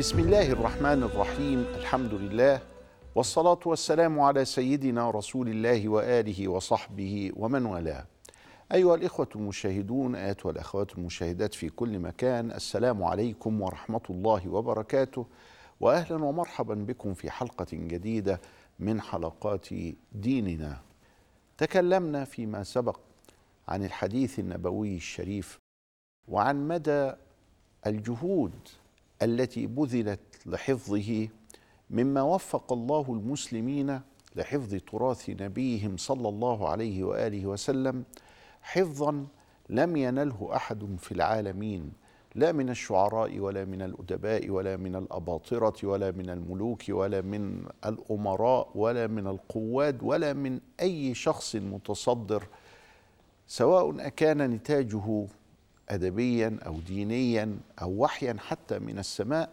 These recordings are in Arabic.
بسم الله الرحمن الرحيم الحمد لله والصلاة والسلام على سيدنا رسول الله وآله وصحبه ومن والاه. أيها الإخوة المشاهدون آيات والأخوات المشاهدات في كل مكان السلام عليكم ورحمة الله وبركاته وأهلا ومرحبا بكم في حلقة جديدة من حلقات ديننا. تكلمنا فيما سبق عن الحديث النبوي الشريف وعن مدى الجهود التي بذلت لحفظه مما وفق الله المسلمين لحفظ تراث نبيهم صلى الله عليه وآله وسلم حفظا لم ينله أحد في العالمين لا من الشعراء ولا من الأدباء ولا من الأباطرة ولا من الملوك ولا من الأمراء ولا من القواد ولا من أي شخص متصدر سواء أكان نتاجه ادبيا أو دينيا أو وحيا حتى من السماء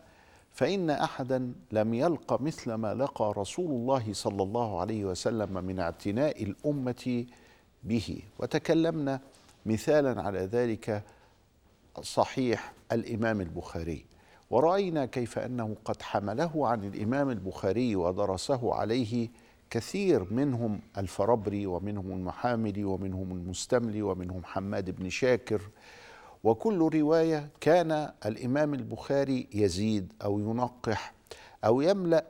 فإن احدا لم يلق مثل ما لقى رسول الله صلى الله عليه وسلم من اعتناء الأمة به. وتكلمنا مثالا على ذلك صحيح الإمام البخاري. ورأينا كيف أنه قد حمله عن الإمام البخاري ودرسه عليه كثير منهم الفربري ومنهم المحاملي ومنهم المستملي ومنهم حماد بن شاكر وكل رواية كان الإمام البخاري يزيد أو ينقح أو يملأ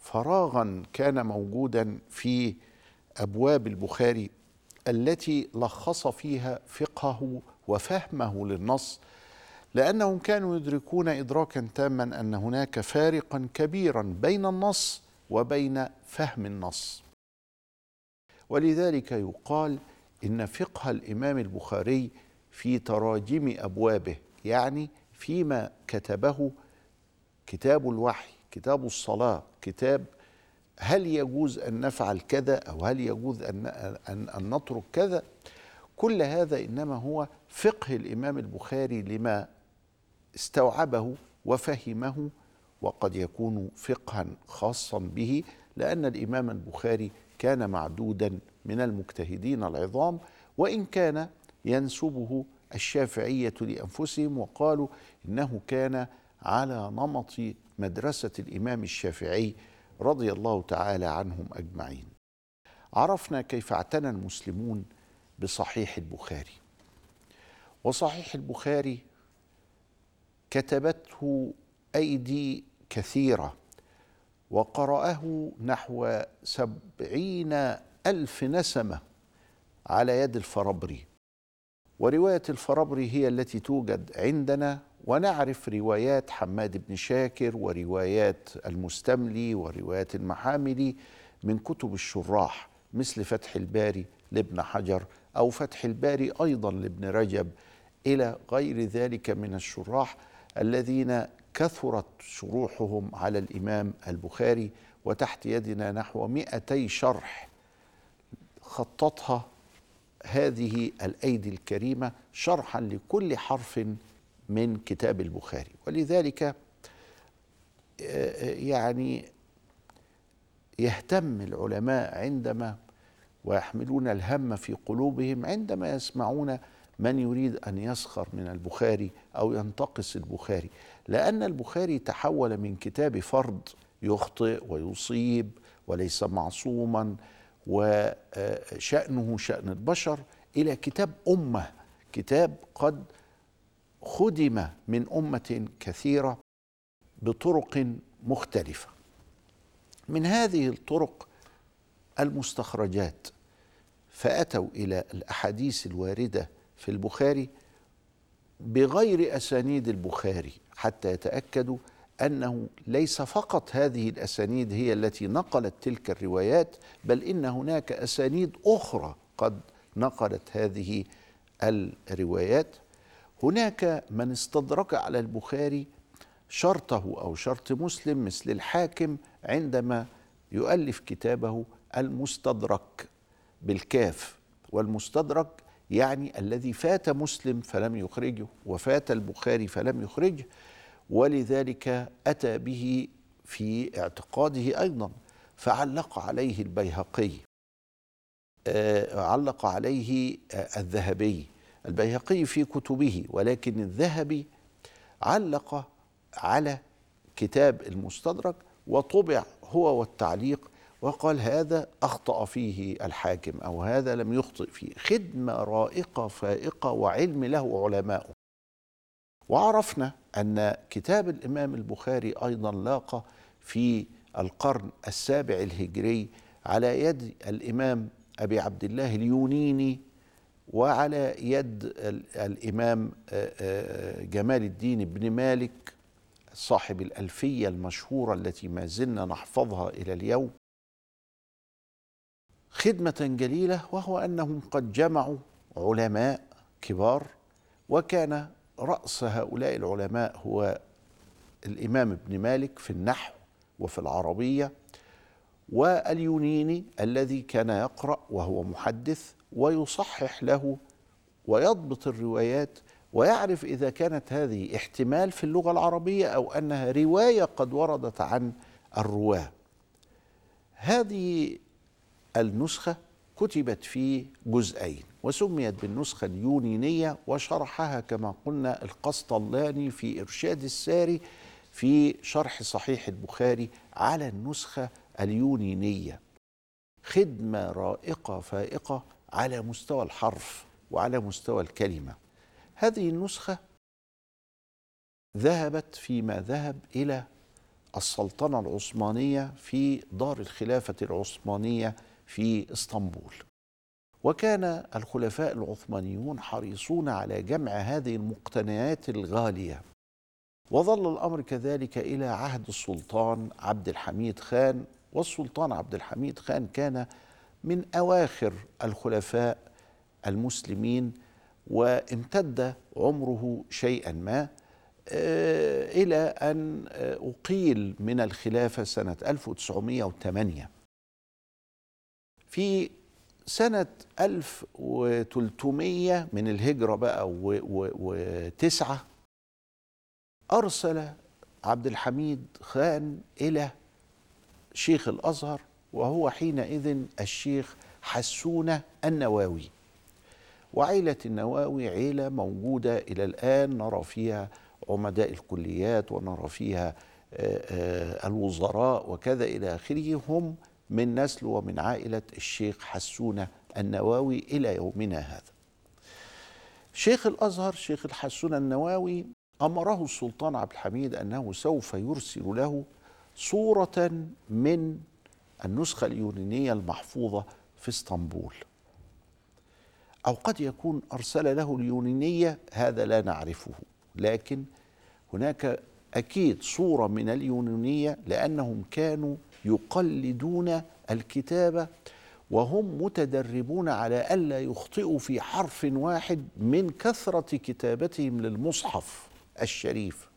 فراغا كان موجودا في أبواب البخاري التي لخص فيها فقهه وفهمه للنص لأنهم كانوا يدركون ادراكا تاما أن هناك فارقا كبيرا بين النص وبين فهم النص. ولذلك يقال إن فقه الإمام البخاري في تراجم أبوابه يعني فيما كتبه كتاب الوحي كتاب الصلاة كتاب هل يجوز أن نفعل كذا أو هل يجوز أن ان, أن نترك كذا؟ كل هذا إنما هو فقه الإمام البخاري لما استوعبه وفهمه وقد يكون فقها خاصا به لأن الإمام البخاري كان معدودا من المجتهدين العظام وإن كان ينسبه الشافعية لأنفسهم وقالوا إنه كان على نمط مدرسة الإمام الشافعي رضي الله تعالى عنهم أجمعين. عرفنا كيف اعتنى المسلمون بصحيح البخاري. وصحيح البخاري كتبته أيدي كثيرة وقرأه نحو سبعين ألف نسمة على يد الفربري ورواية الفربري هي التي توجد عندنا ونعرف روايات حماد بن شاكر وروايات المستملي وروايات المحاملي من كتب الشراح مثل فتح الباري لابن حجر أو فتح الباري أيضا لابن رجب إلى غير ذلك من الشراح الذين كثرت شروحهم على الإمام البخاري وتحت يدنا نحو مئتي شرح خططها هذه الأيدي الكريمة شرحا لكل حرف من كتاب البخاري. ولذلك يعني يهتم العلماء عندما ويحملون الهم في قلوبهم عندما يسمعون من يريد أن يسخر من البخاري أو ينتقص البخاري. لأن البخاري تحول من كتاب فرد يخطئ ويصيب وليس معصوما وشأنه شأن البشر إلى كتاب أمة. كتاب قد خدم من أمة كثيرة بطرق مختلفة. من هذه الطرق المستخرجات فأتوا إلى الأحاديث الواردة في البخاري بغير أسانيد البخاري حتى يتأكدوا أنه ليس فقط هذه الأسانيد هي التي نقلت تلك الروايات بل إن هناك أسانيد أخرى قد نقلت هذه الروايات. هناك من استدرك على البخاري شرطه أو شرط مسلم مثل الحاكم عندما يؤلف كتابه المستدرك بالكاف. والمستدرك يعني الذي فات مسلم فلم يخرجه وفات البخاري فلم يخرجه. ولذلك أتى به في اعتقاده أيضا فعلق عليه البيهقي. علق عليه الذهبي. البيهقي في كتبه ولكن الذهبي علق على كتاب المستدرك وطبع هو والتعليق وقال هذا أخطأ فيه الحاكم أو هذا لم يخطئ فيه. خدمة رائقة فائقة وعلم له علماؤه. وعرفنا أن كتاب الإمام البخاري أيضا لاقى في القرن السابع الهجري على يد الإمام أبي عبد الله اليونيني وعلى يد الإمام جمال الدين بن مالك صاحب الألفية المشهورة التي ما زلنا نحفظها إلى اليوم. خدمة جليلة وهو أنهم قد جمعوا علماء كبار وكان رأس هؤلاء العلماء هو الإمام ابن مالك في النحو وفي العربية واليونيني الذي كان يقرأ وهو محدث ويصحح له ويضبط الروايات ويعرف إذا كانت هذه احتمال في اللغة العربية أو أنها رواية قد وردت عن الرواة. هذه النسخة كتبت في جزئين. وسميت بالنسخة اليونينية وشرحها كما قلنا القسطلاني في إرشاد الساري في شرح صحيح البخاري على النسخة اليونينية. خدمة رائقة فائقة على مستوى الحرف وعلى مستوى الكلمة. هذه النسخة ذهبت فيما ذهب إلى السلطنة العثمانية في دار الخلافة العثمانية في إسطنبول. وكان الخلفاء العثمانيون حريصون على جمع هذه المقتنيات الغالية. وظل الأمر كذلك إلى عهد السلطان عبد الحميد خان والسلطان عبد الحميد خان كان من أواخر الخلفاء المسلمين وامتد عمره شيئا ما إلى أن أقيل من الخلافة سنة 1908 في سنة 1300 من الهجرة بقى وتسعة أرسل عبد الحميد خان إلى شيخ الأزهر وهو حينئذ الشيخ حسونة النواوي. وعيلة النواوي عيلة موجودة إلى الآن نرى فيها عمداء الكليات ونرى فيها الوزراء وكذا إلى آخره. هم من نسل ومن عائلة الشيخ حسونة النواوي إلى يومنا هذا. شيخ الأزهر شيخ الحسونة النواوي أمره السلطان عبد الحميد أنه سوف يرسل له صورة من النسخة اليونانية المحفوظة في إسطنبول. أو قد يكون أرسل له اليونانية هذا لا نعرفه. لكن هناك أكيد صورة من اليونانية لأنهم كانوا يقلدون الكتابة وهم متدربون على ألا يخطئوا في حرف واحد من كثرة كتابتهم للمصحف الشريف.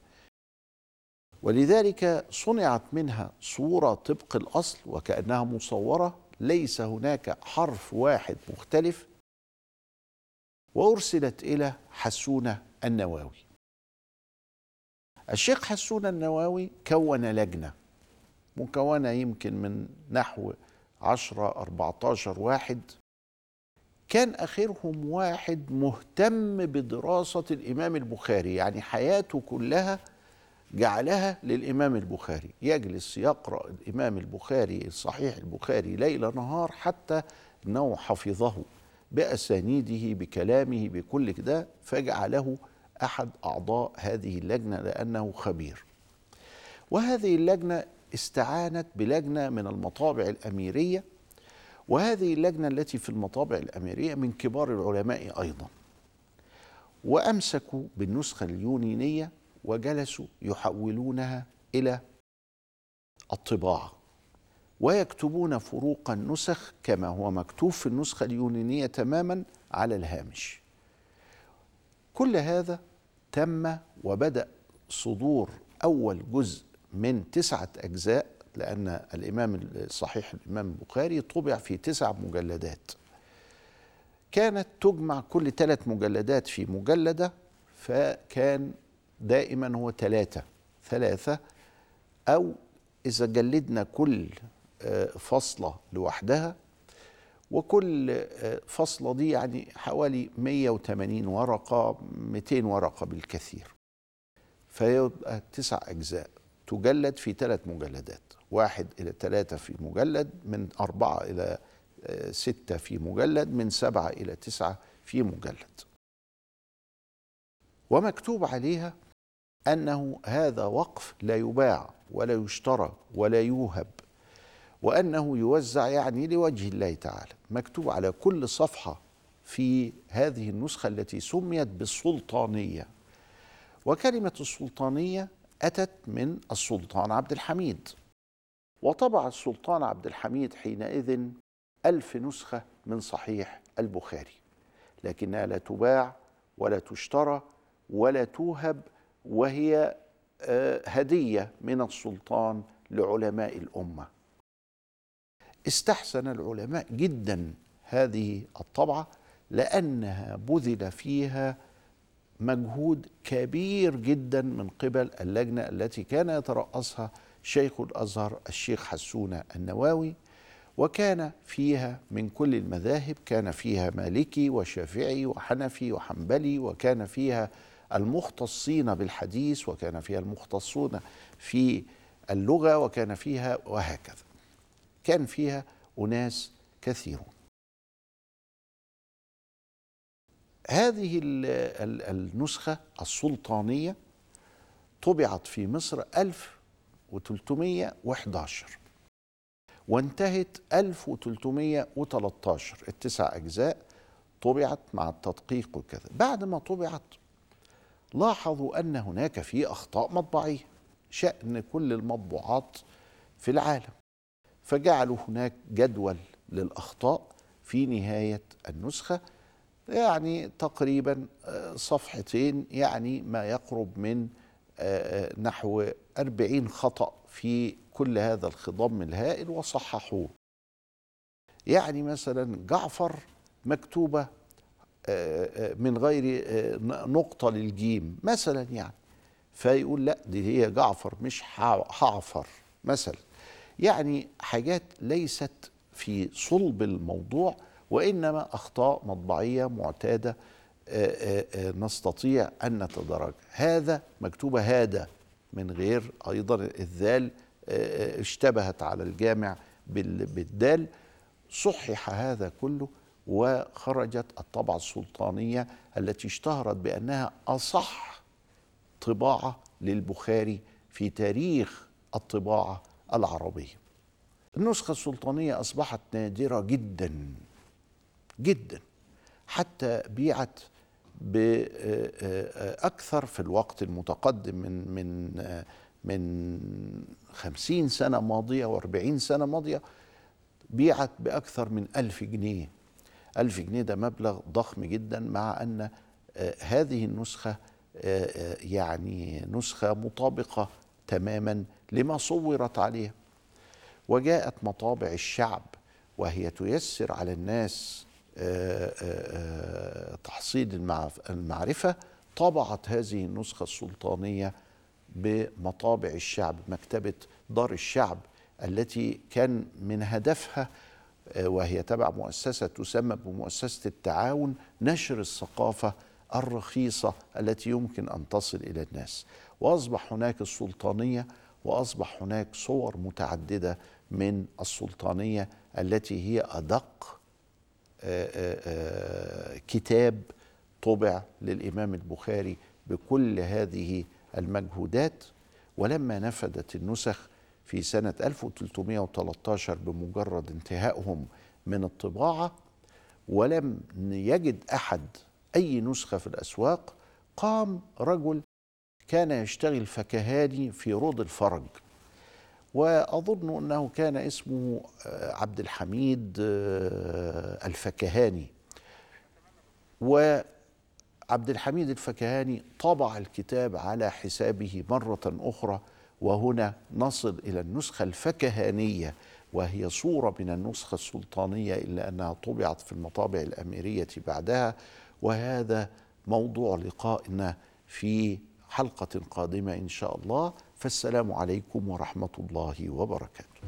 ولذلك صنعت منها صورة طبق الأصل وكأنها مصورة ليس هناك حرف واحد مختلف. وأرسلت إلى حسونة النواوي. الشيخ حسون النواوي كون لجنة. مكونة يمكن من نحو عشرة أربعة عشر واحد. كان آخرهم واحد مهتم بدراسة الإمام البخاري يعني حياته كلها جعلها للإمام البخاري. يجلس يقرأ الإمام البخاري صحيح البخاري ليل نهار حتى أنه حفظه بأسانيده بكلامه بكل كده فجعله أحد أعضاء هذه اللجنة لأنه خبير. وهذه اللجنة استعانت بلجنة من المطابع الأميرية وهذه اللجنة التي في المطابع الأميرية من كبار العلماء أيضا. وأمسكوا بالنسخة اليونانية وجلسوا يحولونها إلى الطباعة ويكتبون فروق النسخ كما هو مكتوب في النسخة اليونانية تماما على الهامش. كل هذا تم وبدأ صدور أول جزء من تسعة أجزاء لأن الإمام الصحيح الإمام البخاري طبع في تسع مجلدات. كانت تجمع كل ثلاث مجلدات في مجلدة فكان دائما هو ثلاثة ثلاثة أو إذا جلدنا كل فصلة لوحدها وكل فصلة دي يعني حوالي 180 ورقة 200 ورقة بالكثير. فيبقى تسع أجزاء. تجلد في ثلاث مجلدات واحد إلى ثلاثة في مجلد من أربعة إلى آه، ستة في مجلد من سبعة إلى تسعة في مجلد. ومكتوب عليها أنه هذا وقف لا يباع ولا يشترى ولا يوهب وأنه يوزع يعني لوجه الله تعالى. مكتوب على كل صفحة في هذه النسخة التي سميت بالسلطانية. وكلمة السلطانية أتت من السلطان عبد الحميد. وطبع السلطان عبد الحميد حينئذ ألف نسخة من صحيح البخاري. لكنها لا تباع ولا تشترى ولا توهب وهي آه، هدية من السلطان لعلماء الأمة. استحسن العلماء جدا هذه الطبعة لأنها بذل فيها مجهود كبير جدا من قبل اللجنة التي كان يترأسها شيخ الأزهر الشيخ حسون النواوي وكان فيها من كل المذاهب كان فيها مالكي وشافعي وحنفي وحنبلي وكان فيها المختصين بالحديث وكان فيها المختصون في اللغة وكان فيها وهكذا. كان فيها أناس كثيرون. هذه النسخة السلطانية طبعت في مصر 1311 وانتهت 1313 التسع أجزاء طبعت مع التدقيق وكذا. بعد ما طبعت لاحظوا أن هناك في أخطاء مطبعية شأن كل المطبوعات في العالم. فجعلوا هناك جدول للأخطاء في نهاية النسخة يعني تقريبا آه، صفحتين يعني ما يقرب من آه، آه، نحو أربعين خطأ في كل هذا الخضم الهائل وصححوه. يعني مثلا جعفر مكتوبة من غير نقطة للجيم مثلا يعني. فيقول لا دي هي جعفر مش حعفر مثلا. يعني حاجات ليست في صلب الموضوع وإنما أخطاء مطبعية معتادة آه، آه، آه، نستطيع أن نتدرج هذا مكتوبة هذا من غير أيضا الذال اشتبهت على الجامع بالدال. صحح هذا كله وخرجت الطبعة السلطانية التي اشتهرت بأنها أصح طباعة للبخاري في تاريخ الطباعة العربية. النسخة السلطانية أصبحت نادرة جدا. جدا. حتى بيعت بأكثر في الوقت المتقدم من من من خمسين سنة ماضية وأربعين سنة ماضية بيعت بأكثر من ألف جنيه. ألف جنيه ده مبلغ ضخم جدا مع أن هذه النسخة يعني نسخة مطابقة تماما لما صورت عليها وجاءت مطابع الشعب وهي تيسر على الناس آه، آه، آه، تحصيل المعرفة طبعت هذه النسخة السلطانية بمطابع الشعب مكتبة دار الشعب التي كان من هدفها وهي تبع مؤسسة تسمى بمؤسسة التعاون نشر الثقافة الرخيصة التي يمكن أن تصل إلى الناس. وأصبح هناك السلطانية وأصبح هناك صور متعددة من السلطانية التي هي أدق كتاب طبع للإمام البخاري بكل هذه المجهودات ولما نفدت النسخ في سنة 1313 بمجرد انتهائهم من الطباعة ولم يجد أحد أي نسخة في الأسواق قام رجل كان يشتغل فكهاني في روض الفرج. وأظن أنه كان اسمه آه، عبد الحميد آه، الفكهاني. وعبد الحميد الفكهاني طبع الكتاب على حسابه مرة أخرى وهنا نصل إلى النسخة الفكهانية وهي صورة من النسخة السلطانية إلا أنها طبعت في المطابع الأميرية بعدها. وهذا موضوع لقائنا في حلقة قادمة إن شاء الله. فالسلام عليكم ورحمة الله وبركاته.